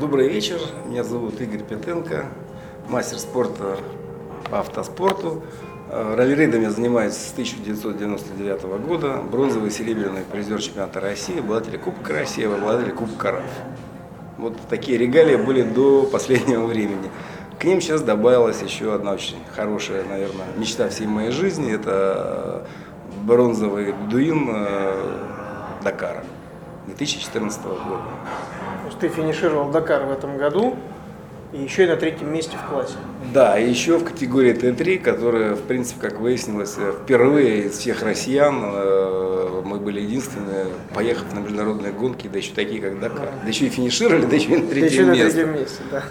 Добрый вечер, меня зовут Игорь Петенко, мастер спорта по автоспорту. Э, Ралли-рейдом я занимаюсь с 1999 года, бронзовый и серебряный призер чемпионата России, обладатель Кубка России, обладатель Кубка РАФ. Вот такие регалии были до последнего времени. К ним сейчас добавилась еще одна очень хорошая, наверное, мечта всей моей жизни. Это бронзовый дуин э, Дакара 2014 года. То есть ты финишировал Дакар в этом году и еще и на третьем месте в классе. Да, и еще в категории Т3, которая, в принципе, как выяснилось, впервые из всех россиян э, мы были единственные, поехав на международные гонки, да еще такие, как Дакар. Да еще и финишировали, да еще и на Да еще третьем на месте. третьем месте, да.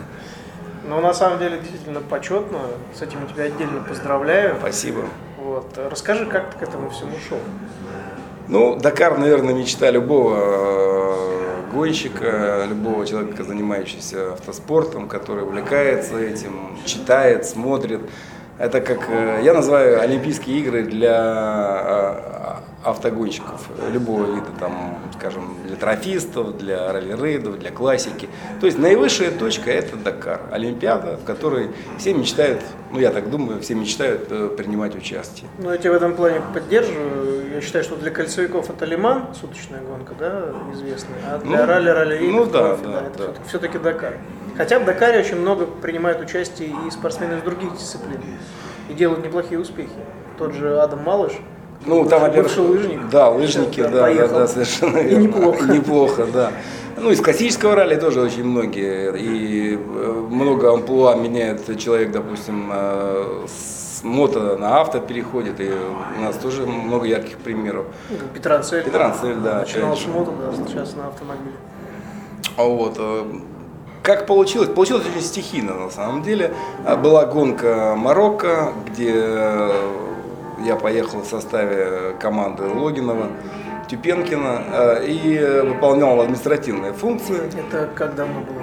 Но на самом деле действительно почетно. С этим я тебя отдельно поздравляю. Спасибо. Вот. Расскажи, как ты к этому всему шел? Ну, Дакар, наверное, мечта любого э, гонщика, любого человека, занимающегося автоспортом, который увлекается этим, читает, смотрит. Это как, э, я называю Олимпийские игры для э, автогонщиков любого вида, там, скажем, для трофистов, для ралли-рейдов, для классики. То есть наивысшая точка – это Дакар, Олимпиада, в которой все мечтают, ну я так думаю, все мечтают э, принимать участие. Ну, я тебя в этом плане поддерживаю. Я считаю, что для кольцевиков это Лиман, суточная гонка, да, известная, а для Ну, ралли ралли ну да, да, это да. все-таки Дакар. Хотя в Дакаре очень много принимают участие и спортсмены из других дисциплин и делают неплохие успехи. Тот же Адам Малыш, Ну, там, во-первых, лыжник. Да, лыжники, да, да, да, совершенно И верно. неплохо. Неплохо, да. Ну, из классического ралли тоже очень многие. И э, много амплуа меняет человек, допустим, э, с мото на авто переходит. И у нас тоже много ярких примеров. Ну, Петранцель. Петранцель, да, Начинал с мото, да, сейчас на автомобиле. А Вот. э, Как получилось? Получилось очень стихийно на самом деле. Была гонка Марокко, где я поехал в составе команды Логинова, Тюпенкина э, и э, выполнял административные функции. Это как давно было?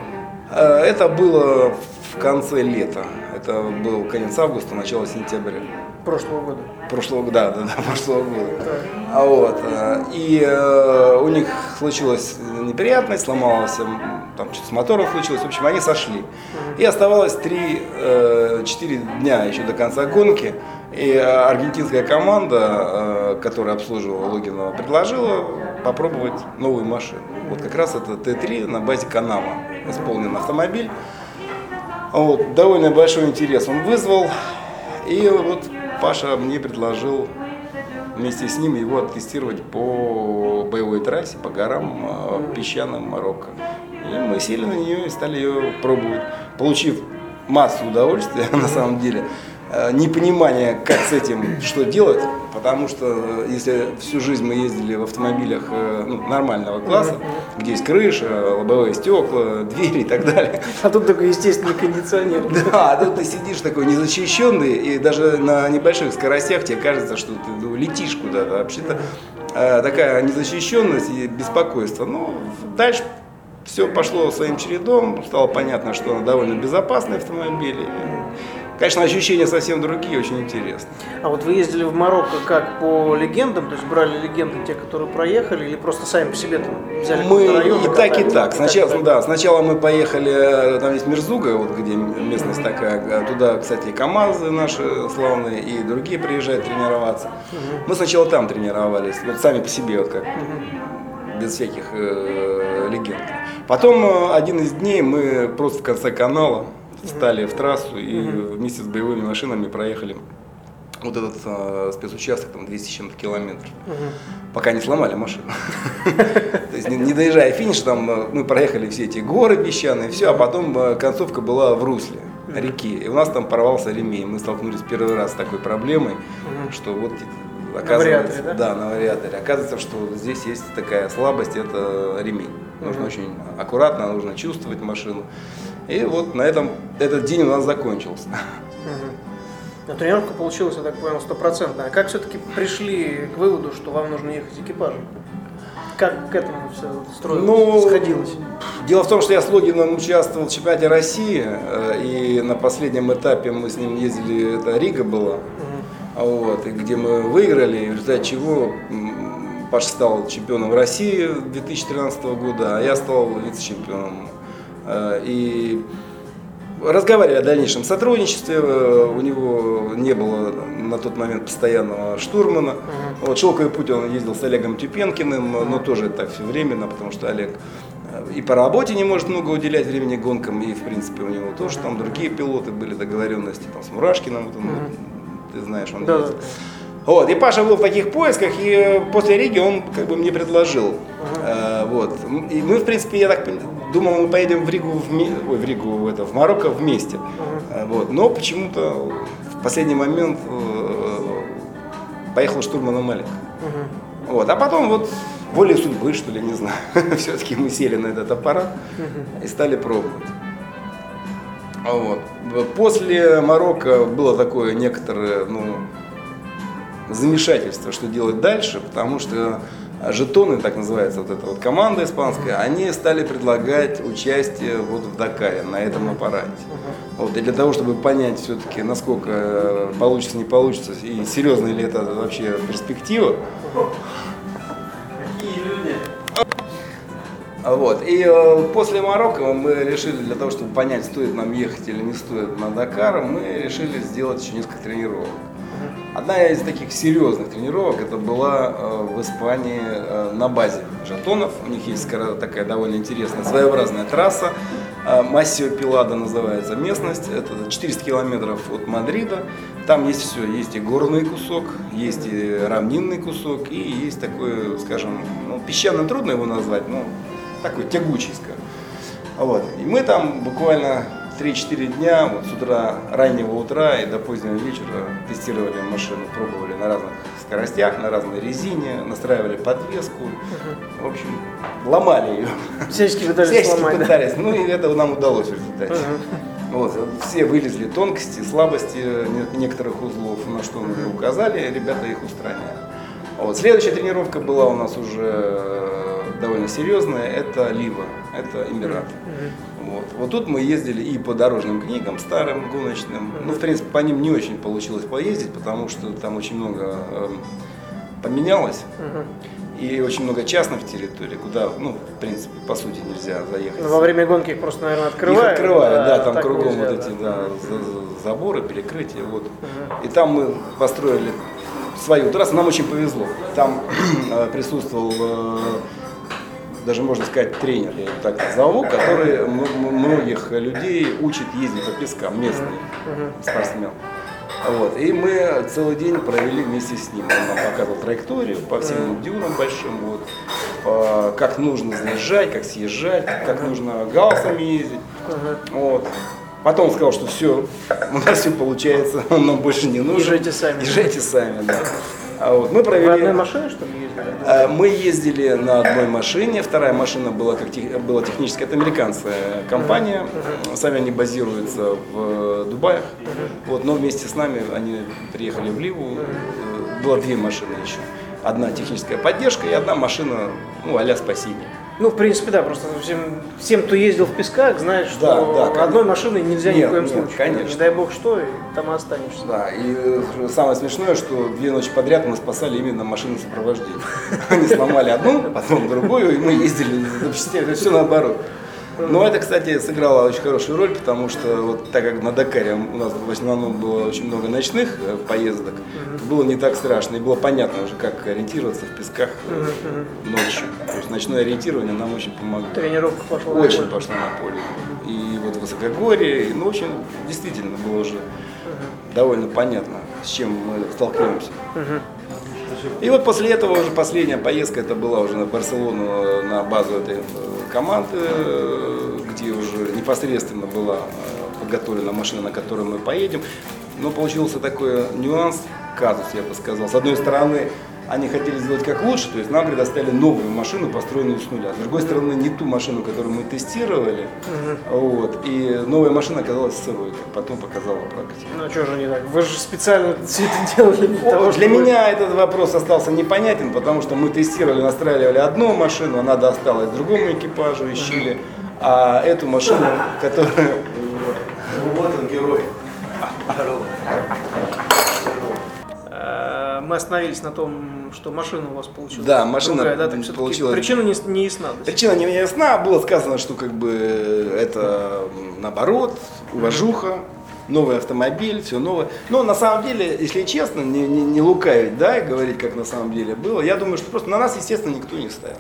Э, Это было в конце лета. Это был конец августа, начало сентября. Прошлого года. Прошлого года, да, да, прошлого года. А вот, э, и э, у них случилась неприятность, сломалась, м, там что-то с мотором случилось, в общем, они сошли. И оставалось 3-4 дня еще до конца гонки, и э, аргентинская команда, э, которая обслуживала Логинова, предложила попробовать новую машину. Вот как раз это Т3 на базе Канама исполнен автомобиль. Вот, довольно большой интерес он вызвал. И вот Паша мне предложил вместе с ним его оттестировать по боевой трассе, по горам э, песчаным Марокко. И мы сели на нее и стали ее пробовать, получив массу удовольствия на самом деле. Э, Непонимание, как с этим, что делать, потому что э, если всю жизнь мы ездили в автомобилях э, ну, нормального класса, где есть крыша, лобовые стекла, двери и так далее, А тут такой естественный кондиционер. да, а тут ты сидишь такой незащищенный, и даже на небольших скоростях тебе кажется, что ты ну, летишь куда-то. Вообще-то такая незащищенность и беспокойство. Ну, дальше все пошло своим чередом, стало понятно, что он довольно безопасный автомобиль. Конечно, ощущения совсем другие, очень интересно. А вот вы ездили в Марокко как по легендам, то есть брали легенды те, которые проехали, или просто сами по себе там взяли Мы район и так, и так. И Сначала, так. да, сначала мы поехали, э, там есть Мирзуга, вот где местность такая, э, туда, кстати, и КАМАЗы наши славные, и другие приезжают тренироваться. Мы сначала там тренировались, вот сами по себе, вот как, без всяких э, легенд. Потом э, один из дней мы просто в конце канала встали в трассу и вместе с боевыми машинами проехали вот этот э, спецучасток, там 200 с чем-то километров пока не сломали машину. То есть не, не доезжая финиша, там э, мы проехали все эти горы песчаные, все, а потом э, концовка была в русле реки. И у нас там порвался ремень. Мы столкнулись первый раз с такой проблемой, что вот оказывается, вариаторе, да? на вариаторе. Оказывается, что здесь есть такая слабость, это ремень. Нужно очень аккуратно, нужно чувствовать машину. И вот на этом этот день у нас закончился. Мгм. Но тренировка получилась, я так понял, стопроцентная. А как все-таки пришли к выводу, что вам нужно ехать экипажем? Как к этому все строилось, Ну, сходилось? Дело в том, что я с Логином участвовал в чемпионате России, э, и на последнем этапе мы с ним ездили, это Рига была, Мгм. А вот, и где мы выиграли, в результате чего м, Паша стал чемпионом России 2013 года, а я стал вице-чемпионом. Э, и разговаривали о дальнейшем сотрудничестве. Э, у него не было на тот момент постоянного штурмана. Uh-huh. Вот шелковый путь он ездил с Олегом Тюпенкиным, но тоже так все временно, потому что Олег э, и по работе не может много уделять времени гонкам, и в принципе у него тоже там другие пилоты были договоренности, там с Мурашкиным, вот он, uh-huh. Ты знаешь, он да, ездил. Вот, и Паша был в таких поисках, и после Риги он как бы мне предложил. Uh-huh. Э, вот. И мы, в принципе, я так думал, мы поедем в Ригу, в, ой, в Ригу, это, в Марокко вместе. Uh-huh. Вот. Но почему-то в последний момент э, поехал штурманом Малик. Uh-huh. Вот. А потом вот волей судьбы, что ли, не знаю, все-таки мы сели на этот аппарат и стали пробовать. Вот. После Марокко было такое некоторое, ну, замешательство, что делать дальше, потому что жетоны, так называется вот эта вот команда испанская, они стали предлагать участие вот в Дакаре на этом аппарате. Вот, и для того, чтобы понять все-таки, насколько получится, не получится, и серьезно ли это вообще перспектива. Вот. И э, после Марокко мы решили, для того, чтобы понять, стоит нам ехать или не стоит на Дакар, мы решили сделать еще несколько тренировок. Одна из таких серьезных тренировок это была э, в Испании э, на базе жетонов. У них есть такая довольно интересная своеобразная трасса. Э, Массио Пилада называется местность. Это 400 километров от Мадрида. Там есть все. Есть и горный кусок, есть и равнинный кусок, и есть такой, скажем, ну, песчано трудно его назвать, но такой тягучий, скажем. Вот. И мы там буквально 3-4 дня, вот с утра, раннего утра и до позднего вечера тестировали машину, пробовали на разных скоростях, на разной резине, настраивали подвеску. Угу. В общем, ломали ее. Всячески пытались Всячески сломать, пытались. Да? Ну и это нам удалось в результате. Угу. Вот, все вылезли тонкости, слабости некоторых узлов, на что мы указали, ребята их устраняли. Вот. Следующая тренировка была у нас уже довольно серьезная, это Лива, это Эмират. Mm-hmm. Вот. вот тут мы ездили и по дорожным книгам старым, гоночным. Ну, в принципе, по ним не очень получилось поездить, потому что там очень много э, поменялось. И очень много частных территорий, куда, ну, в принципе, по сути, нельзя заехать. Но во время гонки их просто, наверное, открывают. Их открывают, да, да там кругом нельзя, вот эти да. Да, заборы, перекрытия. Вот. Угу. И там мы построили свою трассу. Нам очень повезло. Там э, присутствовал э, даже можно сказать тренер, я его так назову, который многих людей учит ездить по пескам, местный спортсмен. Вот. И мы целый день провели вместе с ним. Он нам показывал траекторию по всем дюнам большим, вот, по, как нужно заезжать, как съезжать, как нужно галсами ездить. Вот. Потом он сказал, что все, у нас все получается, он нам больше не нужен. Езжайте сами. Езжайте сами, да. А вот мы провели... Вы одной машине, что ли, ездили? А, мы ездили на одной машине, вторая машина была, как тех... была техническая, это американская компания, uh-huh. сами они базируются в Дубае, uh-huh. вот, но вместе с нами они приехали в Ливу, uh-huh. было две машины еще. Одна техническая поддержка и одна машина, ну, а-ля спасение. Ну, в принципе, да, просто всем, всем кто ездил в песках, знает, что да, да, одной машиной нельзя нет, ни в коем нет, случае. Конечно. Не дай бог что, и там и останешься. Да, и э, самое смешное, что две ночи подряд мы спасали именно машину сопровождения. Они сломали одну, потом другую, и мы ездили запчастями, все наоборот. Но это, кстати, сыграло очень хорошую роль, потому что вот так как на Дакаре у нас в основном было очень много ночных э, поездок, uh-huh. было не так страшно, и было понятно уже, как ориентироваться в песках uh-huh. ночью. То есть ночное ориентирование нам очень помогло. Тренировка пошла Очень на пошла на поле. И вот высокогорье, ну, очень действительно было уже uh-huh. довольно понятно, с чем мы столкнемся. Uh-huh. И вот после этого уже последняя поездка, это была уже на Барселону, на базу этой э, команды, где уже непосредственно была э, подготовлена машина, на которой мы поедем. Но получился такой нюанс, казус, я бы сказал. С одной стороны, они хотели сделать как лучше, то есть нам предоставили новую машину, построенную с нуля. С другой стороны, не ту машину, которую мы тестировали, угу. вот, и новая машина оказалась сырой, как потом показала практика. Ну что же не так? Вы же специально все это делали для того, Для чтобы... меня этот вопрос остался непонятен, потому что мы тестировали, настраивали одну машину, она досталась другому экипажу из Чили, а эту машину, которая... Вот он герой. Мы остановились на том, что машина у вас получилась. Да, машина другая, да? Так получилась- Причина не, не ясна. Причина не ясна, было сказано, что как бы это наоборот, уважуха, новый автомобиль, все новое. Но на самом деле, если честно, не, не, не лукавить, да, и говорить, как на самом деле было, я думаю, что просто на нас, естественно, никто не ставил.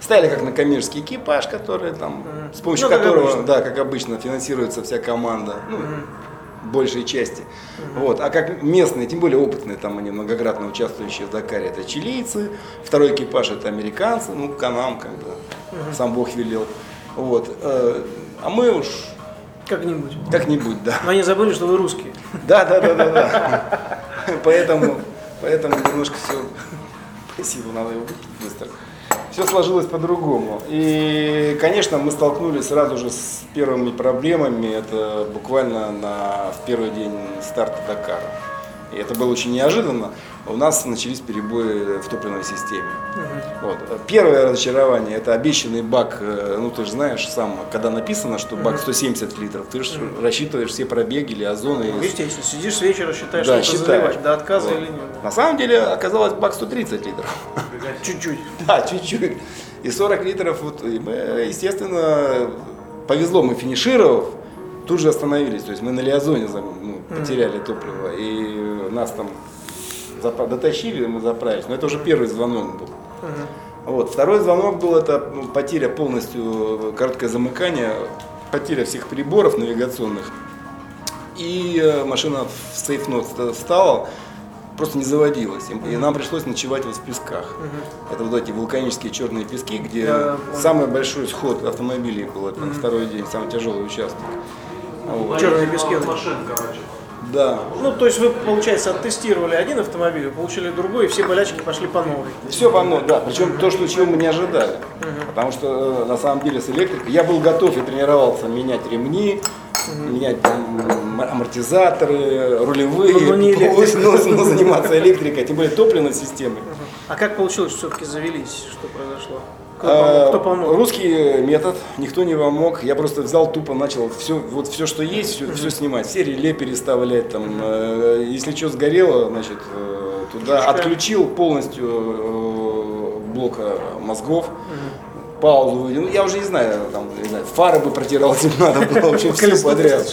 Ставили как на коммерческий экипаж, который там, с помощью Ну, которого, обычно. да, как обычно, финансируется вся команда. Ну, большей части. Вот. А как местные, тем более опытные, там они многократно участвующие в Дакаре, это чилийцы, второй экипаж это американцы, ну, канам, как бы, сам Бог велел. Вот. Э, А мы уж Как-нибудь. как-нибудь, да. Но они забыли, что вы русские. Да, да, да, да, да. Поэтому, поэтому немножко все. Спасибо, надо его быстро. Все сложилось по-другому. И, конечно, мы столкнулись сразу же с первыми проблемами. Это буквально на, в первый день старта Дакара. И это было очень неожиданно. У нас начались перебои в топливной системе. Вот. Первое разочарование это обещанный бак. э, Ну ты же знаешь сам, когда написано, что бак 170 литров, ты же рассчитываешь все пробеги или озоны. Ну, Естественно, сидишь с вечера, считаешь, Да, что заливать, до отказа Вот. или нет. На самом деле оказалось бак 130 литров. Чуть-чуть. Да, чуть-чуть. И 40 литров, вот, и мы, естественно, повезло, мы финишировав, тут же остановились. То есть мы на Лиазоне ну, потеряли топливо, и нас там запа- дотащили, мы заправились. Но это уже первый звонок был. Вот. Второй звонок был, это ну, потеря полностью, короткое замыкание, потеря всех приборов навигационных. И э, машина в сейфнот встала, просто не заводилась. И, и нам пришлось ночевать вот в песках. Это вот эти вулканические черные пески, где Я понял. самый большой сход автомобилей был, это второй день, самый тяжелый участок. Вот. Черные пески. Машин, короче. Да. Ну, то есть вы, получается, оттестировали один автомобиль, получили другой, и все болячки пошли по новой. Все по новой, да. Причем то, что чего мы не ожидали. Потому что э, на самом деле с электрикой я был готов и тренировался менять ремни, менять там, амортизаторы, рулевые, Ну, но не электрика. но- но заниматься электрикой, тем более топливной системой. А как получилось, что все-таки завелись? Что произошло? Кто А, помог? Кто помог? Русский метод, никто не помог. Я просто взял тупо, начал все, вот все, что есть, все, снимать. Все реле переставлять, там, э, если что сгорело, значит, э, туда Чушка. отключил полностью э, блока мозгов. Паузу вывел. Ну, я уже не знаю, там, не знаю, фары бы протирал, если надо было, в общем, все подряд.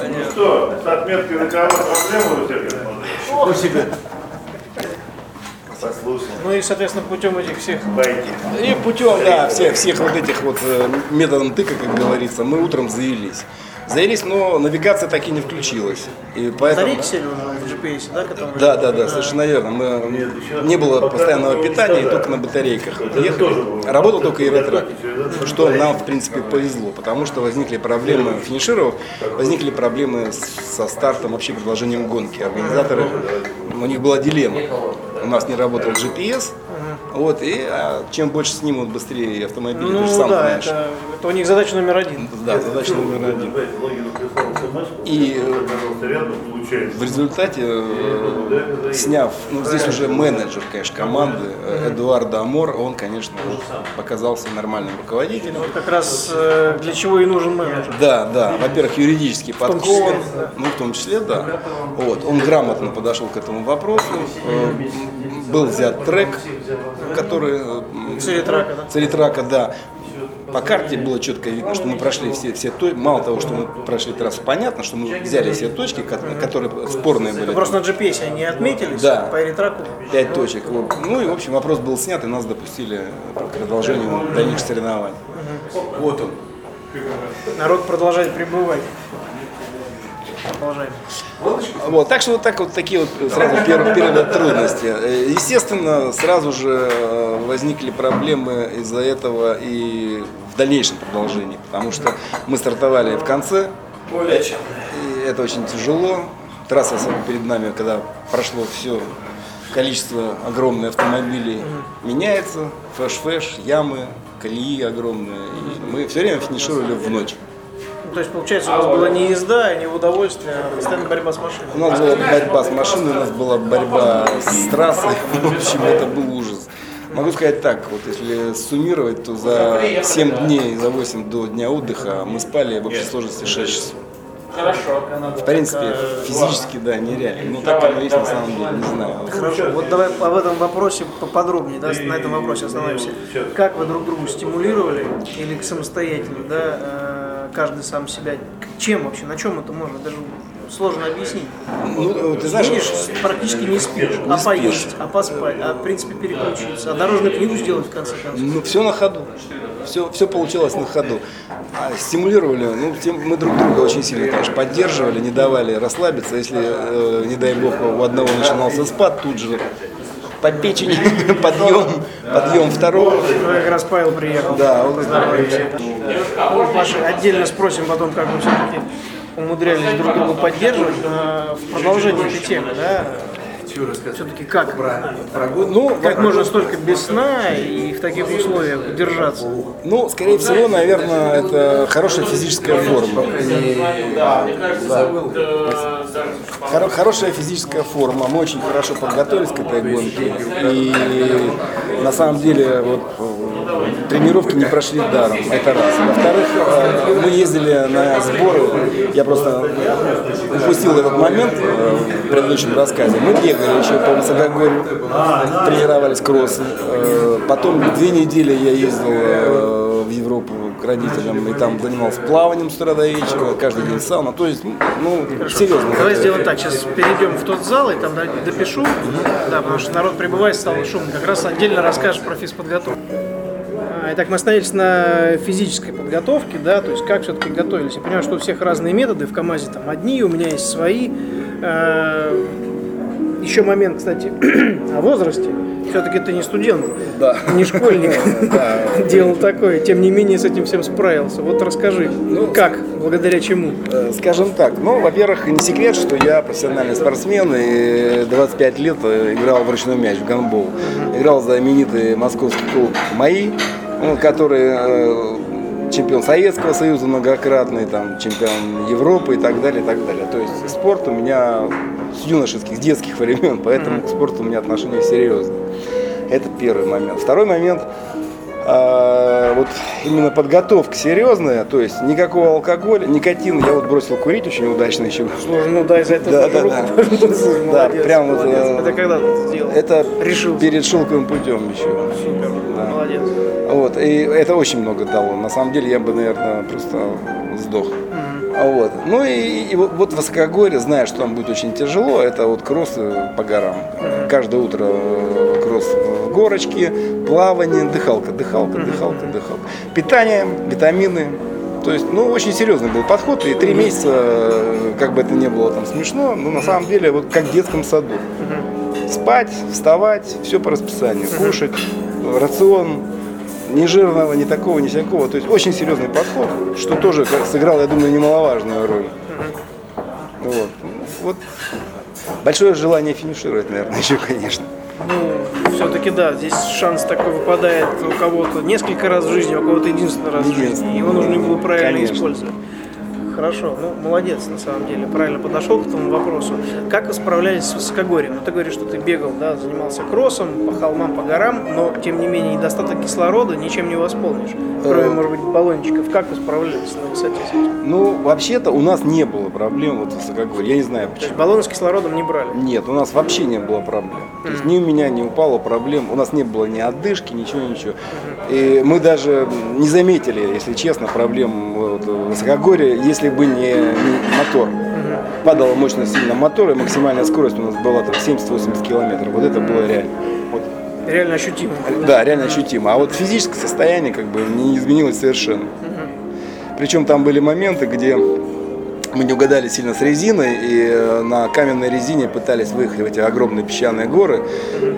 Ну что, с отметкой на кого проблема у тебя? У себя. Ну и, соответственно, путем этих всех Байки. И путем, да, всех, всех вот этих вот э, методом тыка, как говорится, мы утром заявились. Заявились, но навигация так и не включилась. И поэтому... батарейки сели уже в GPS, да, которые... Да, да, да, совершенно верно. Мы, не было постоянного питания, и только на батарейках ехали. Работал только Евротрак, что нам, в принципе, повезло, потому что возникли проблемы, финишировав, возникли проблемы со стартом, вообще предложением гонки. Организаторы, у них была дилемма. У нас не работал GPS, вот, и а, чем больше снимут, быстрее автомобиль, ты же Ну сам да, знаешь. это, это у них задача номер один. Да, задача номер один. И, э. В результате, э, сняв, ну здесь уже менеджер, конечно, команды, э, Эдуард Амор, он, конечно, показался нормальным руководителем. Вот как раз для чего и нужен менеджер. Да, да, во-первых, юридически подкован, ну в том числе, да. Вот, он грамотно подошел к этому вопросу, был взят трек, который... Царитрака, да? Царитрака, да. По карте было четко видно, что мы прошли все, все точки. Мало того, что мы прошли трассу, понятно, что мы взяли все точки, ко- которые спорные были. Это просто на GPS они отметились, Да. по эритраку. Пять точек. Ну и, в общем, вопрос был снят, и нас допустили к продолжению дальнейших соревнований. Вот он. Народ продолжает пребывать. Продолжаем. Вот, так что вот так вот такие вот сразу первые, первые трудности. Э, Естественно, сразу же э, возникли проблемы из-за этого и в дальнейшем продолжении, потому что мы стартовали в конце, и это очень тяжело. Трасса особенно перед нами, когда прошло все количество огромных автомобилей, меняется, фэш-фэш, ямы, колеи огромные. И мы все время финишировали в ночь. Ну, то есть, получается, у вас была не езда, не в удовольствие, а постоянная борьба с машиной. У нас была борьба с машиной, у нас была борьба с трассой. В общем, это был ужас. Могу сказать так, вот если суммировать, то за 7 дней, за 8 до дня отдыха мы спали в общей сложности 6 часов. Хорошо. В принципе, физически, да, нереально. Ну, так оно есть на самом деле, не знаю. Хорошо, вот давай об этом вопросе поподробнее, да, на этом вопросе остановимся. Как вы друг другу стимулировали или самостоятельно, да, э, каждый сам себя, чем вообще, на чем это можно, даже сложно объяснить. Ну, ты знаешь, Видишь, практически не спишь, а поесть, а поспать, а в принципе переключиться, а дорожную книгу сделать в конце концов. Ну, все на ходу. Все, все получилось на ходу. А стимулировали, ну, тем- мы друг друга очень сильно, конечно, поддерживали, не давали расслабиться. Если, э, не дай бог, у одного начинался спад, тут же по печени, подъем, подъем второго. Ну, как раз Павел приехал. Да, он- отдельно спросим потом, как вы все-таки умудрялись друг друга поддерживать. но В продолжении этой темы, да, все-таки как? Ну, Как можно столько без сна и в таких условиях держаться? Ну, скорее всего, наверное, это хорошая физическая форма. Хоро- хорошая физическая форма. Мы очень хорошо подготовились к этой гонке. И на самом деле вот, э, тренировки не прошли даром. Это раз. Во-вторых, э, мы ездили на сборы. Я просто упустил этот момент э, в предыдущем рассказе. Мы бегали еще по Высокогорью, тренировались кроссом. Э, Потом две недели я ездил в Европу к родителям и там занимался плаванием с утра до вечера, каждый день сауна. То есть, ну, серьезно. Давай сделаем так, сейчас перейдем в тот зал и там до- допишу, да, потому что народ прибывает, стало шумно. Как раз отдельно расскажешь про физподготовку. Итак, мы остановились на физической подготовке, да, то есть как все-таки готовились. Я понимаю, что у всех разные методы, в КАМАЗе там одни, у меня есть свои. А, Еще момент, кстати, о возрасте. Все-таки ты не студент, Да. не школьник. Да. Делал такое, тем не менее с этим всем справился. Вот расскажи, как, благодаря чему? Э, Скажем так, ну, во-первых, не секрет, что я профессиональный спортсмен и 25 лет э, играл в ручной мяч, в гандбол. Играл за именитый московский клуб «Мои», ну, который э, чемпион Советского Союза многократный, там, чемпион Европы и так далее, и так далее. То есть спорт у меня с юношеских, с детских времен, поэтому к спорту у меня отношение серьезное. Это первый момент. Второй момент а, вот именно подготовка серьезная, то есть никакого алкоголя, никотин. Я вот бросил курить очень удачно еще. Сложно, ну да, из-за этого Да, да, да. Да, прям вот, э, Это когда ты сделал? Это Решился. перед шелковым путем еще. Супер, Да. молодец. Вот, и это очень много дало. На самом деле я бы, наверное, просто сдох. А Вот. Ну и, и вот, вот высокогорье, зная, что там будет очень тяжело, это вот кроссы по горам. Каждое утро э, кросс в горочке, плавание, дыхалка, дыхалка, дыхалка, дыхалка. Питание, витамины. То есть, ну, очень серьезный был подход. И три месяца, э, как бы это ни было там смешно, но на самом деле вот как в детском саду. Спать, вставать, все по расписанию. Кушать, рацион, ни жирного, ни такого, ни всякого. То есть очень серьезный подход, что тоже как сыграло, я думаю, немаловажную роль. Вот. вот. Большое желание финишировать, наверное, еще, конечно. Ну, все-таки да, здесь шанс такой выпадает у кого-то несколько раз в жизни, а у кого-то единственный раз в жизни. Его нужно было правильно Конечно. использовать. Хорошо, ну молодец на самом деле, правильно подошел к этому вопросу. Как вы справлялись с высокогорьем? Ну ты говоришь, что ты бегал, да, занимался кроссом, по холмам, по горам, но тем не менее недостаток кислорода ничем не восполнишь, кроме, Э. может быть, баллончиков. Как вы справлялись на высоте с этим? Ну, вообще-то у нас не было проблем вот в высокогорье. Я не знаю То почему. есть баллоны с кислородом не брали? Нет, у нас вообще не было проблем. То есть ни у меня не упало проблем, у нас не было ни отдышки, ничего, ничего. И мы даже не заметили, если честно, проблем вот, в высокогорье, если бы не, мотор. Падала мощность сильно мотора, и максимальная скорость у нас была там 70-80 километров. Вот это было реально. Вот, Реально ощутимо. да, реально ощутимо. А вот физическое состояние как бы не изменилось совершенно. Причем там были моменты, где мы не угадали сильно с резиной, и э, на каменной резине пытались выехать в эти огромные песчаные горы.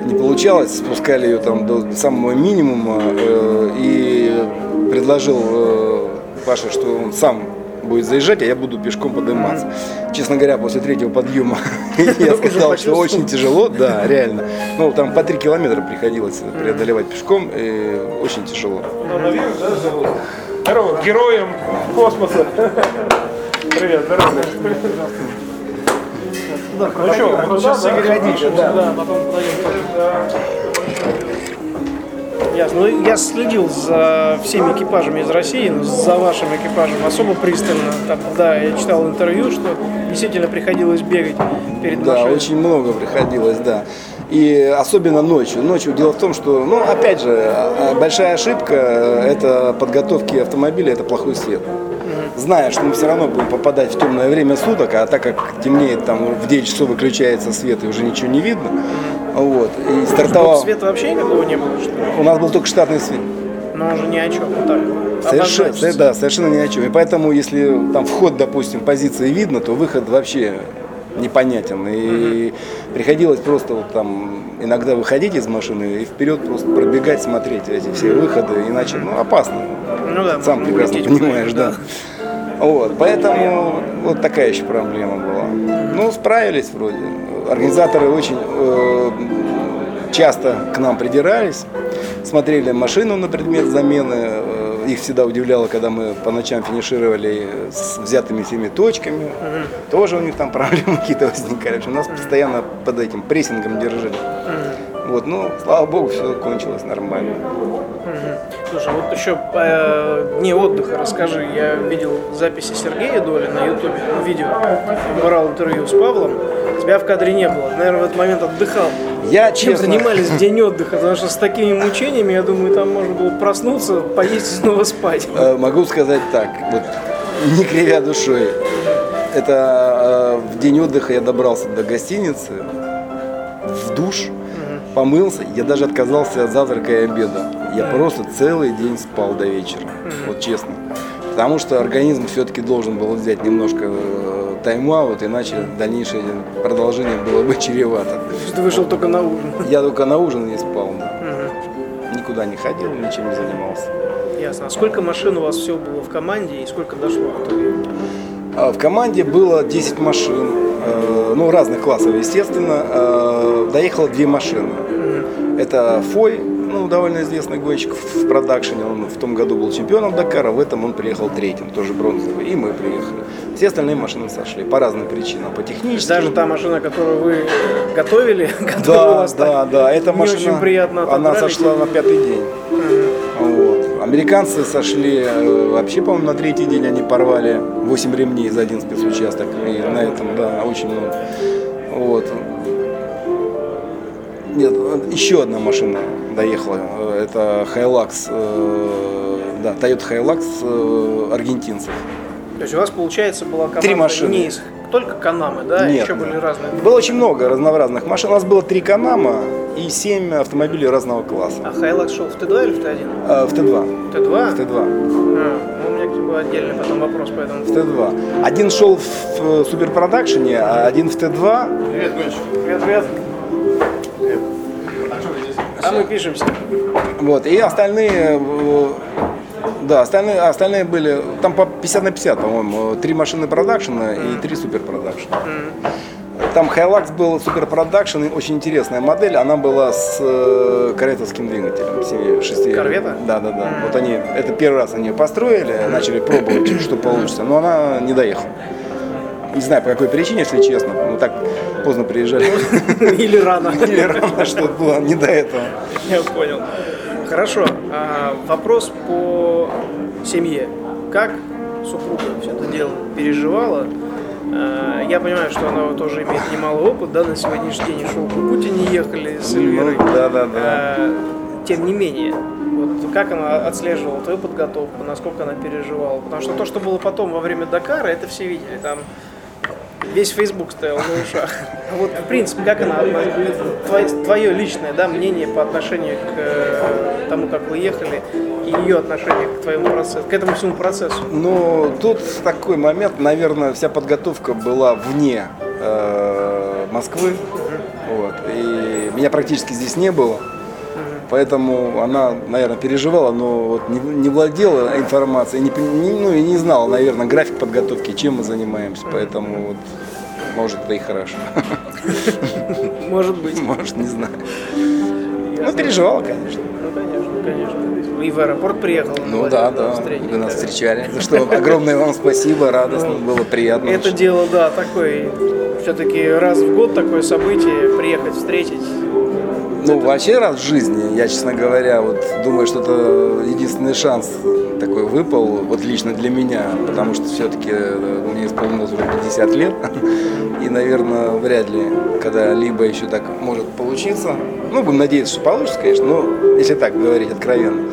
Не получалось, спускали ее там до самого минимума, э, и предложил э, Паша, что он сам будет заезжать, а я буду пешком подниматься. Честно говоря, после третьего подъема я сказал, что очень тяжело, да, реально. Ну, там по три километра приходилось преодолевать пешком, и очень тяжело. Здорово, героям космоса. Привет, здорово. Ну что, сейчас заходите, да. Да, потом подойдем. Ясно. Ну, я следил за всеми экипажами из России, но за вашим экипажем особо пристально. Там, да, я читал интервью, что действительно приходилось бегать перед Да, машиной. очень много приходилось, да. И особенно ночью. Ночью дело в том, что, ну, опять же, а- а большая ошибка э, это подготовки автомобиля, это плохой свет. Зная, что мы все равно будем попадать в темное время суток, а так как темнеет, там в 9 часов выключается свет и уже ничего не видно, вот, и стартовал, света вообще никакого не было, что ли? у нас был только штатный свет. Но он же ни о чем. Вот так. Совершенно, да, совершенно ни о чем. И поэтому, если там вход, допустим, позиции видно, то выход вообще непонятен. И приходилось просто вот там иногда выходить из машины и вперед просто пробегать, смотреть эти все выходы, иначе ну, опасно. Ну да, Сам прекрасно улететь понимаешь, да. Вот, поэтому вот такая еще проблема была. Ну, справились вроде. Организаторы очень э, часто к нам придирались, смотрели машину на предмет замены. Э, Их всегда удивляло, когда мы по ночам финишировали с взятыми всеми точками. Тоже у них там проблемы какие-то возникали. Общем, нас постоянно под этим прессингом держали. Вот, ну, слава богу, все кончилось нормально. Слушай, вот еще по дне отдыха расскажи. Я видел записи Сергея Доли на ютубе, ну, видео. Брал интервью с Павлом. Тебя в кадре не было. Наверное, в этот момент отдыхал. Я, Чем честно, занимались в день отдыха? Потому что с такими мучениями, я думаю, там можно было проснуться, поесть и снова спать. Э, Могу сказать так, вот не кривя душой. Это э, в день отдыха я добрался до гостиницы, в душ, помылся, я даже отказался от завтрака и обеда. Я просто целый день спал до вечера, вот честно. Потому что организм все-таки должен был взять немножко э, тайм-аут, иначе дальнейшее продолжение было бы чревато. Ты вышел только на ужин. Я только на ужин не спал, да. никуда не ходил, ничем не занимался. Ясно. А сколько машин у вас всего было в команде и сколько дошло в итоге? А В команде было 10 машин, э, ну, разных классов, естественно. Доехало две машины. Это Фой, ну, довольно известный гонщик в продакшене. Он в том году был чемпионом Дакара, в этом он приехал третьим, тоже бронзовый. И мы приехали. Все остальные машины сошли по разным причинам. По техническим. Даже та машина, которую вы готовили, Да, да, да. Эта машина, очень приятно она сошла на пятый день. Вот. Американцы сошли э, вообще, по-моему, на третий день они порвали 8 ремней за один спецучасток. И на этом, да, очень много. Вот. Нет, еще одна машина доехала. Это Hilux, э, да, Toyota Hilux э, аргентинцев. То есть у вас, получается, была команда Три машины. не из только Can-Am ы, да? Нет, Еще нет. были разные. Было очень много разнообразных машин. У нас было три Can-Am а и семь автомобилей разного класса. А Hilux шел в Т2 или в Т1? Э, В Т2. Т2? В Т2. А, ну, у меня как бы отдельный потом вопрос по этому. В Т2. Один шел в Super Production е, а один в Т2. Привет, гонщик. Привет, привет. А мы пишемся. Вот. И остальные, э, да, остальные, остальные были, там по 50 на 50, по-моему, три машины продакшена и три суперпродакшена. Там Hilux был суперпродакшн, очень интересная модель, она была с э, корветовским двигателем. семи- шести- Корвета? Да, да, да. Вот они, это первый раз они ее построили, начали пробовать, что получится, но она не доехала. Не знаю по какой причине, если честно. Мы так поздно приезжали. Или рано. Или рано, что было не до этого. Я понял. Хорошо. А, вопрос по семье. Как супруга все это дело переживала? А, я понимаю, что она тоже имеет немалый опыт, да, на сегодняшний день и шоу Кукути не ехали с Эльвирой. Ну, да, да, да. А, тем не менее, вот как она отслеживала твою подготовку, насколько она переживала? Потому что то, что было потом во время Дакара, это все видели. Там весь Facebook стоял на ушах. Вот, в принципе, как она, твое, твое личное да, мнение по отношению к э, тому, как вы ехали, и ее отношение к твоему процессу, к этому всему процессу? Ну, тут такой момент, наверное, вся подготовка была вне э, Москвы. Вот, и меня практически здесь не было. Поэтому она, наверное, переживала, но вот не, не владела информацией, не, не- ну, и не знала, наверное, график подготовки, чем мы занимаемся. Поэтому вот, может, это и хорошо. Может быть. Может, не знаю. Ну, переживала, конечно. Ну, конечно, конечно. И в аэропорт приехал. Ну да, да, вы нас встречали. За что огромное вам спасибо, радостно, было приятно. Это дело, да, такое, все-таки раз в год такое событие, приехать, встретить. Ну, вообще раз в жизни, я, честно говоря, вот думаю, что это единственный шанс такой выпал, вот лично для меня, потому что все-таки мне исполнилось уже 50 лет, и, наверное, вряд ли когда-либо еще так может получиться. Ну, будем надеяться, что получится, конечно, но если так говорить откровенно.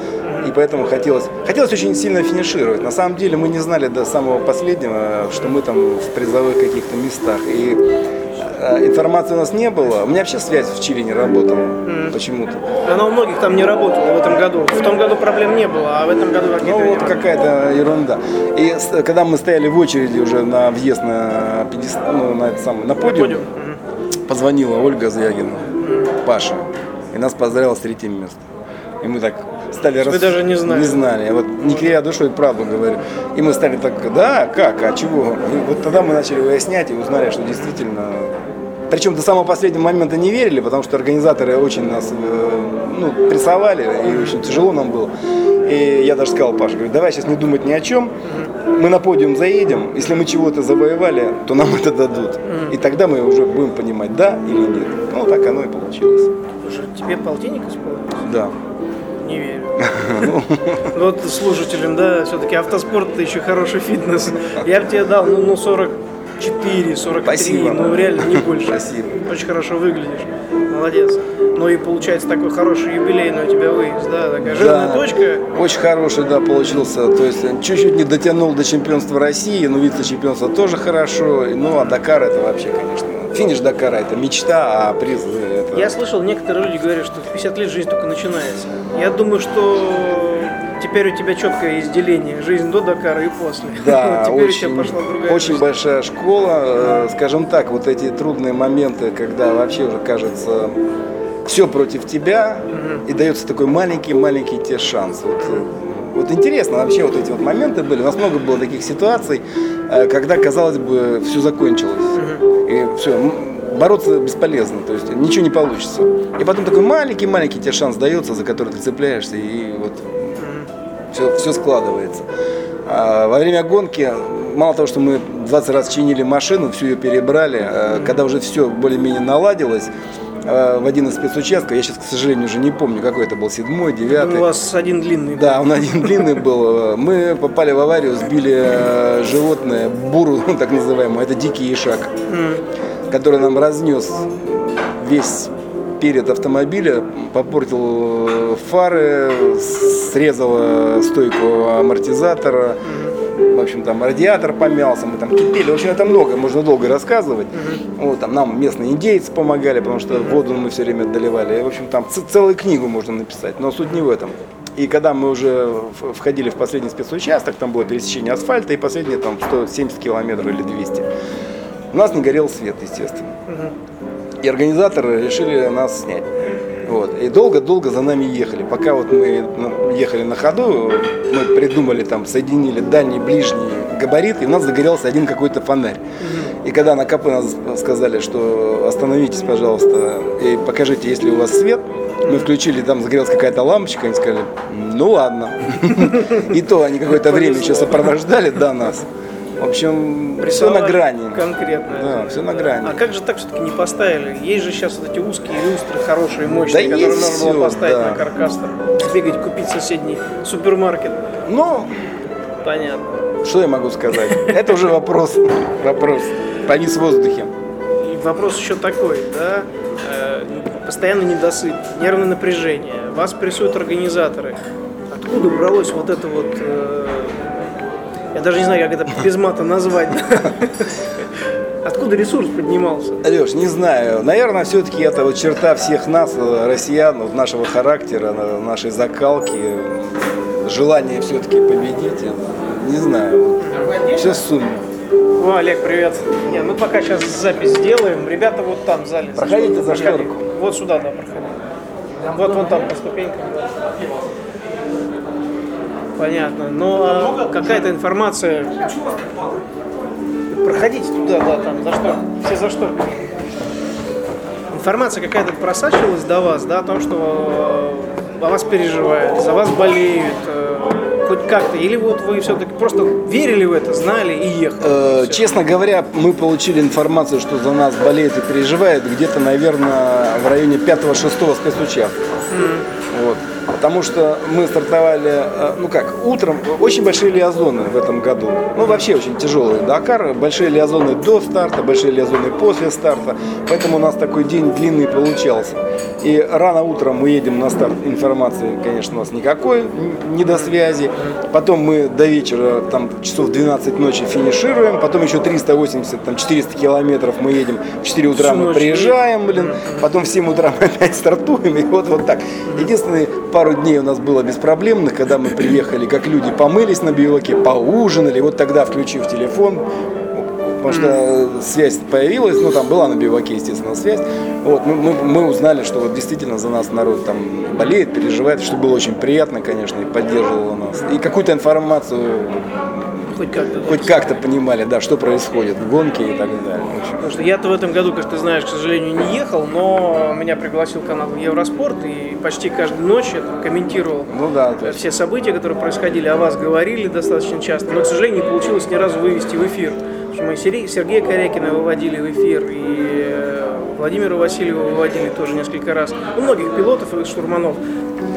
И поэтому хотелось, хотелось очень сильно финишировать. На самом деле мы не знали до самого последнего, что мы там в призовых каких-то местах. И э, информации у нас не было. У меня вообще связь в Чили не работала почему-то. Она у многих там не работала в этом году. В том году проблем не было, а в этом году какие-то... Ну вот какая-то ерунда. И когда мы стояли в очереди уже на въезд на, пьедест- ну, на, это самое, на подиум, Подиум. Мгм. позвонила Ольга Звягина, Паша, и нас поздравила с третьим местом. И мы так стали... Вы даже не знали. Не знали. Я вот не кривя душой, правду говорю. И мы стали так, да, как, а чего? И вот тогда мы начали выяснять и узнали, что действительно... Причем до самого последнего момента не верили, потому что организаторы очень нас э, ну, прессовали, и очень тяжело нам было. И я даже сказал Паше, говорю, давай сейчас не думать ни о чем, мы на подиум заедем, если мы чего-то завоевали, то нам это дадут. И тогда мы уже будем понимать, да или нет. Ну, так оно и получилось. Слушай, тебе полтинник исполнилось? Да. Не верю. Вот слушателям, да, все-таки автоспорт это еще хороший фитнес. Я бы тебе дал, ну, ну 44, 43, Спасибо. ну реально не больше. Спасибо. Очень хорошо выглядишь. Молодец. Ну и получается такой хороший юбилейный у тебя выезд, да, такая жирная Да. точка. Очень хороший, да, получился. То есть э, чуть-чуть не дотянул до чемпионства России, но вице-чемпионство тоже хорошо. Ну, а Дакар это вообще, конечно, финиш Дакара это мечта, а приз э, это... Я слышал, некоторые люди говорят, что в 50 лет жизнь только начинается. Я думаю, что теперь у тебя четкое разделение. Жизнь до Дакара и после. Да, теперь у очень, тебя пошла другая очень жизнь. большая школа. Э, Скажем так, вот эти трудные моменты, когда вообще уже кажется все против тебя, и дается такой маленький-маленький тебе шанс. Вот, э, вот интересно вообще вот эти вот моменты были. У нас много было таких ситуаций, когда, казалось бы, все закончилось. И все, бороться бесполезно, то есть ничего не получится. И потом такой маленький-маленький тебе шанс дается, за который ты цепляешься, и вот все, все складывается. А во время гонки, мало того, что мы 20 раз чинили машину, всю ее перебрали, а когда уже все более-менее наладилось, а, в один из спецучастков, я сейчас, к сожалению, уже не помню, какой это был, седьмой, У девятый. вас один длинный. Да, он один длинный был. Мы попали в аварию, сбили э, животное, буру, так называемую, это дикий ишак, который нам разнес весь перед автомобиля, попортил э, фары, срезал э, стойку амортизатора, в общем, там радиатор помялся, мы там кипели. В общем, это много, можно долго рассказывать. Вот, там нам местные индейцы помогали, потому что воду мы все время доливали. В общем, там целую книгу можно написать, но суть не в этом. И когда мы уже входили в последний спецучасток, там было пересечение асфальта, и последние там 170 километров или 200, у нас не горел свет, естественно. И организаторы решили нас снять. Вот. И долго-долго за нами ехали. Пока вот мы ну, ехали на ходу, мы придумали там, соединили дальний, ближний габарит, и у нас загорелся один какой-то фонарь. И когда на КП нас сказали, что остановитесь, пожалуйста, и покажите, есть ли у вас свет, мы включили, там загорелась какая-то лампочка, они сказали, ну ладно. И то они какое-то время еще сопровождали до нас. В общем, все на грани. Конкретно. Да, все на грани. А как же так все-таки не поставили? Есть же сейчас вот эти узкие люстры, хорошие, мощные, Да которые можно было всё, поставить да. на каркастер. Сбегать, купить соседний супермаркет. Но Понятно. Что я могу сказать? Это уже вопрос, вопрос. Повис в воздухе. И вопрос еще такой, да, э, постоянный недосып, нервное напряжение, вас прессуют организаторы. Откуда бралось вот это вот, э, я даже не знаю, как это без мата назвать. Откуда ресурс поднимался? Алеш, не знаю. Наверное, все-таки это вот черта всех нас, э, россиян, вот нашего характера, на- нашей закалки, желание все-таки победить. Не знаю. Все в сумме. О, Олег, привет. Не, мы пока сейчас запись сделаем. Ребята вот там в зале. Проходите за шторку. Вот сюда, да, проходи. Вот вон там по ступенькам. Понятно. Но какая-то информация. Проходите туда, да, там, за что? Все за что? Информация какая-то просачивалась до вас, да, о том, что э, о вас переживают, за вас болеют. э, хоть как-то? Или вот вы все-таки просто верили в это, знали и ехали? Э, Всё. Честно говоря, мы получили информацию, что за нас болеет и переживает где-то, наверное, в районе 5-6 спецучастка. Вот. Потому что мы стартовали, э, ну как, утром, очень большие лиазоны в этом году. Ну вообще очень тяжелый Дакар, большие лиазоны до старта, большие лиазоны после старта. Поэтому у нас такой день длинный получался. И рано утром мы едем на старт, информации, конечно, у нас никакой, не до связи. Потом мы до вечера, там часов 12 ночи финишируем, потом еще 380, там 400 километров мы едем, в 4 утра мы приезжаем, блин, потом в 7 утра мы опять стартуем, и вот, вот так. Единственные пару дней у нас было беспроблемно, когда мы приехали, как люди помылись на биваке, поужинали, вот тогда, включив телефон, потому что связь появилась, ну там была на биваке, естественно, связь, вот, мы, мы, мы узнали, что вот действительно за нас народ там болеет, переживает, что было очень приятно, конечно, и поддерживало нас. И какую-то информацию Хоть как-то. хоть как-то понимали, да, что происходит в гонке и так далее. Потому что я-то в этом году, как ты знаешь, к сожалению, не ехал, но меня пригласил канал Евроспорт, и почти каждую ночь я там комментировал Ну да, есть все события, которые происходили, о вас говорили достаточно часто, но, к сожалению, не получилось ни разу вывести в эфир. Мы Сергея Корякина выводили в эфир, и Владимира Васильева выводили тоже несколько раз. У многих пилотов и штурманов.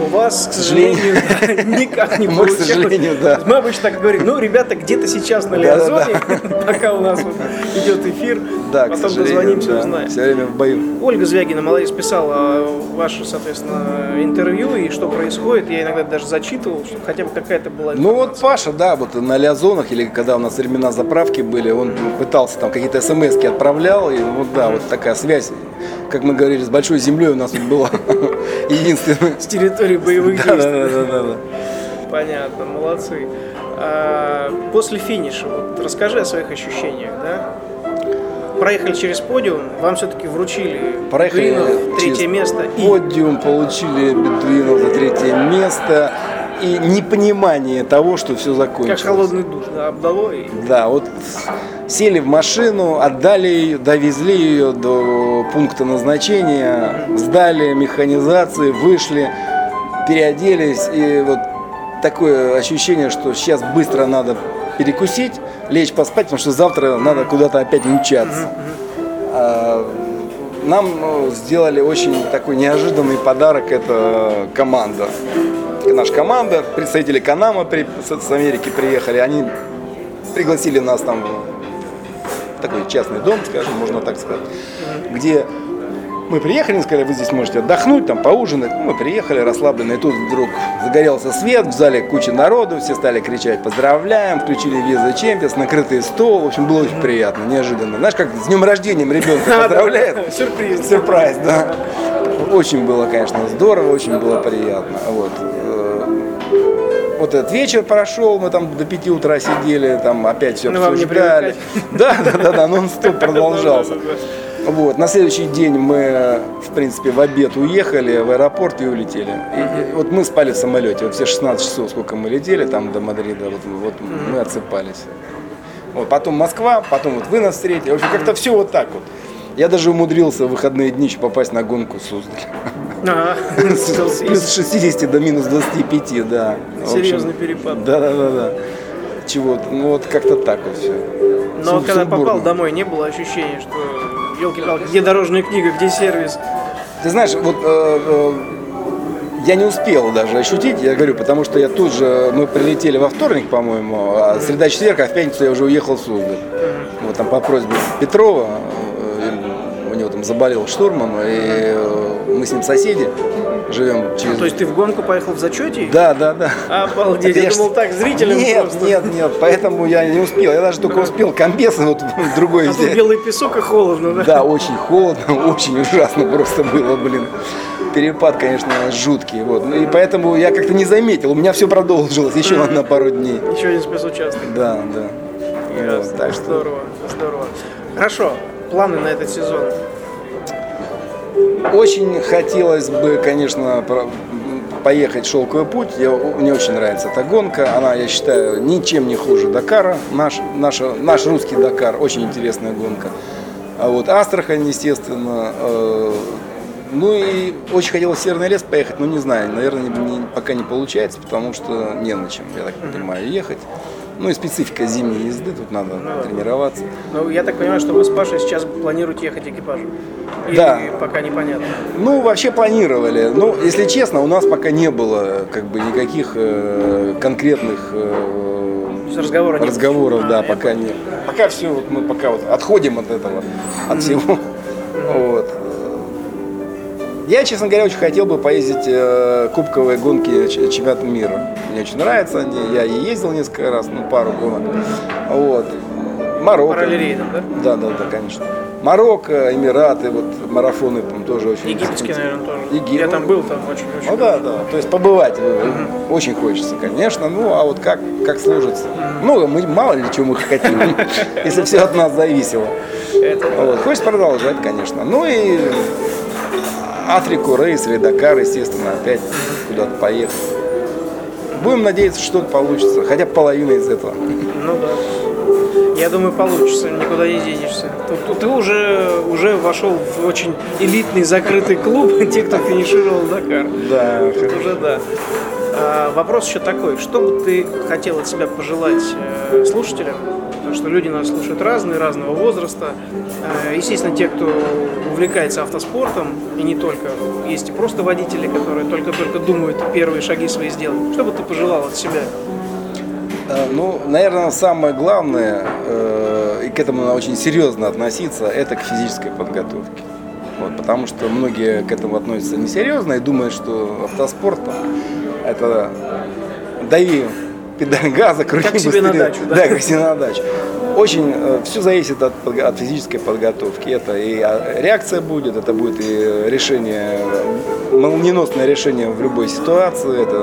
У вас, к сожалению, никак не Мы, к получилось. сожалению, да. Мы обычно так говорим, ну, ребята, где-то сейчас на. Лиазоне, пока у нас идет эфир, потом дозвонимся, узнаем. все время в бою. Ольга Звягина, молодец, писала ваше, соответственно, интервью и что происходит. Я иногда даже зачитывал, чтобы хотя бы какая-то была Ну вот Паша, да, вот на лиазонах или когда у нас времена заправки были, он пытался там какие-то смс отправлял, и вот да, вот такая связь, как мы говорили, с большой землей у нас вот была единственная. с территории боевых действий. да, да, да, да. Понятно, молодцы. А, после финиша, вот расскажи о своих ощущениях, да? Проехали через подиум, вам все-таки вручили Проехали Бедуинов, третье место и Подиум, получили Бедуинов за третье место. И непонимание того, что все закончилось. как холодный душ, да, обдало. И... Да, вот сели в машину, отдали ее, довезли ее до пункта назначения, сдали механизации, вышли, переоделись. И вот такое ощущение, что сейчас быстро надо перекусить, лечь поспать, потому что завтра надо куда-то опять мчаться. А, Нам ну, сделали очень такой неожиданный подарок, это команда. Наша команда, представители Can-Am а при- с Америки приехали, они пригласили нас там в такой частный дом, скажем, можно так сказать, где мы приехали, они сказали, вы здесь можете отдохнуть, там поужинать. Мы приехали расслабленные, и тут вдруг загорелся свет, в зале куча народу, все стали кричать «Поздравляем!», включили We Are the Champions, накрытый стол, в общем, было очень приятно, неожиданно. Знаешь, как с днем рождения ребенка поздравляет. Сюрприз. Сюрприз, да. Очень было, конечно, здорово, очень было приятно. Вот. Вот этот вечер прошел, мы там до 5 утра сидели, там опять все Ну, обсуждали. Да, да, да, да, нон-стоп продолжался. Вот, на следующий день мы, в принципе, в обед уехали в аэропорт и улетели. И- и вот мы спали в самолете, вот все 16 часов, сколько мы летели там до Мадрида, вот, вот мы отсыпались. Вот, потом Москва, потом вот вы нас встретили. В общем, как-то все вот так вот. Я даже умудрился в выходные дни попасть на гонку Суздаль. С плюс 60 до минус 25, да. Серьезный перепад. Да, да, да, да. Чего? Ну вот как-то так вот все. Но когда попал домой, не было ощущения, что елки-палки, где дорожная книга, где сервис? Ты знаешь, вот э, э, я не успел даже ощутить, я говорю, потому что я тут же, мы прилетели во вторник, по-моему, а среда четверг, а в пятницу я уже уехал в Суздаль. Вот там по просьбе Петрова, там заболел штурман, и э, мы с ним соседи, живем через... То есть ты в гонку поехал в зачете? Да, да, да. Обалдеть, я ж- думал так, зрителям Нет, просто. нет, нет, поэтому я не успел. Я даже только успел комбез вот другой А тут взять. белый песок и холодно, да? Да, очень холодно, очень ужасно просто было, блин. Перепад, конечно, жуткий. Вот. Ну И поэтому я как-то не заметил. У меня все продолжилось еще на, на пару дней. Еще один спецучасток. Да, да. Вот, Ясно. так что Здорово, здорово. Хорошо, планы на этот сезон. Очень хотелось бы, конечно, поехать шелковый путь. Я, мне очень нравится эта гонка. Она, я считаю, ничем не хуже Дакара. Наш, наша, наш русский Дакар. Очень интересная гонка. А вот Астрахань, естественно, э, Ну и очень хотел в Северный лес поехать, но не знаю, наверное, не- не- пока не получается, потому что не на чем, я так понимаю, ехать. Ну и специфика зимней езды, тут надо тренироваться. Ну, я так понимаю, что вы с Пашей сейчас планируете ехать экипажем. Или Да. пока непонятно. Ну, вообще планировали. Ну, если честно, у нас пока не было как бы никаких э, конкретных э, разговора разговоров, А, да, я пока нет. Пока все, вот мы пока вот отходим от этого, от всего. Вот. Я, честно говоря, очень хотел бы поездить э, кубковые гонки чемпионата мира. Мне очень нравятся они. Я и ездил несколько раз, ну, пару гонок. Вот. Марокко. Параллельно, да? Да, да, да, конечно. Марокко, Эмираты, вот марафоны там тоже очень Египетский, наверное, тоже. Египет. Я там был, там очень-очень. Ну да, да. То есть побывать э, очень хочется, конечно. Ну, а вот как, как сложится? Ну, мы мало ли чего мы хотим, если все от нас зависело. Вот. Хочется продолжать, конечно. Ну и Африку, рейс или Дакар, естественно, опять куда-то поехать. Будем надеяться, что что-то получится. Хотя половина из этого. Ну да. Я думаю, получится, никуда не денешься. Тут, ты уже, уже вошел в очень элитный закрытый клуб, те, кто финишировал Дакар. Да. Тут уже да. А, вопрос еще такой, что бы ты хотел от себя пожелать э, слушателям? Потому что люди нас слушают разные, разного возраста. Э, естественно, те, кто увлекается автоспортом, и не только. Есть и просто водители, которые только-только думают первые шаги свои сделать. Что бы ты пожелал от себя? Э, Ну, наверное, самое главное, э, и к этому надо очень серьезно относиться, это к физической подготовке. Вот, потому что многие к этому относятся несерьезно и думают, что автоспорт там, это дави педаль газа, крути Как себе на быстрее. дачу, да? Да, как себе на дачу. Очень все зависит от, от физической подготовки. Это и а, реакция будет, это будет и решение, молниеносное решение в любой ситуации. Это,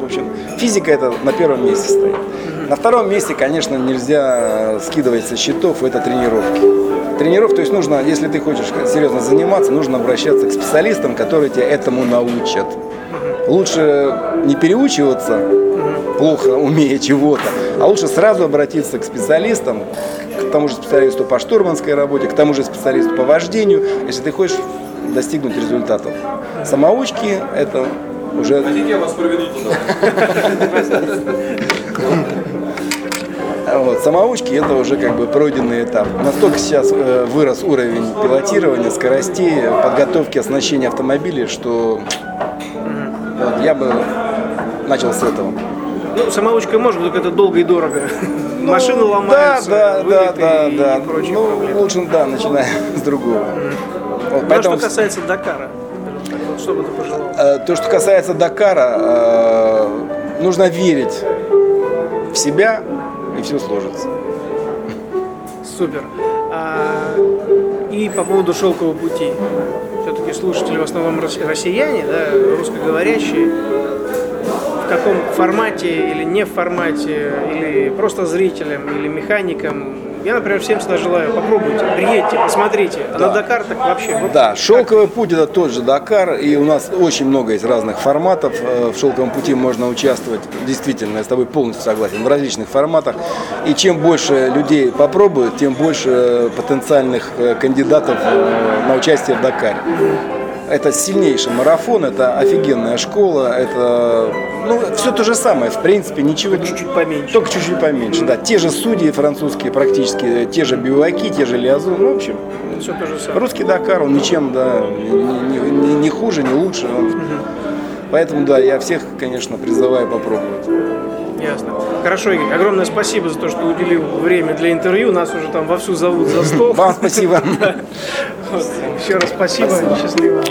в общем, физика это на первом месте стоит. На втором месте, конечно, нельзя скидывать со счетов, это тренировки. Тренировки, то есть нужно, если ты хочешь серьезно заниматься, нужно обращаться к специалистам, которые тебя этому научат. Лучше не переучиваться, плохо умея чего-то, а лучше сразу обратиться к специалистам, к тому же специалисту по штурманской работе, к тому же специалисту по вождению, если ты хочешь достигнуть результатов. Самоучки – это уже Хотите, я вас проведу туда? Вот, самоучки это уже как бы пройденный этап. Настолько сейчас э, вырос уровень пилотирования, скоростей, подготовки оснащения автомобилей, что вот, я бы начал с этого. Ну, самоучкой можно, только это долго и дорого. Машины ломаются, Ну, да, да, да, вылеты да, и прочие Ну, проблемы. лучше, да, начиная с другого. Вот, Ну, а поэтому, что касается Дакара, вот, что бы ты пожелал? то, что касается Дакара, э, нужно верить в себя, и все сложится. Супер. А, и по поводу шелкового пути. Все-таки слушатели в основном рос- россияне, да, русскоговорящие. В каком формате или не в формате, или просто зрителям, или механикам. Я, например, всем всегда желаю, попробуйте, приедьте, посмотрите. А на Дакар так вообще. вот Да, шелковый путь это тот же Дакар, и у нас очень много есть разных форматов. Э, В шелковом пути можно участвовать, действительно, я с тобой полностью согласен, в различных форматах. И чем больше людей попробуют, тем больше потенциальных э, кандидатов э, на участие в Дакаре. Это сильнейший марафон, это офигенная школа, это ну, все то же самое, в принципе, ничего Чуть-чуть поменьше. Только чуть-чуть поменьше, да. Те же судьи французские практически, те же биваки, те же лиазу, ну, в общем, Все то же самое. Русский Дакар, он ничем, да, не, не- не- хуже, не лучше. он- Поэтому, да, я всех, конечно, призываю попробовать. Ясно. Хорошо, Игорь, огромное спасибо за то, что уделил время для интервью. Нас уже там вовсю зовут за стол. Вам спасибо. Еще раз спасибо. Счастливо.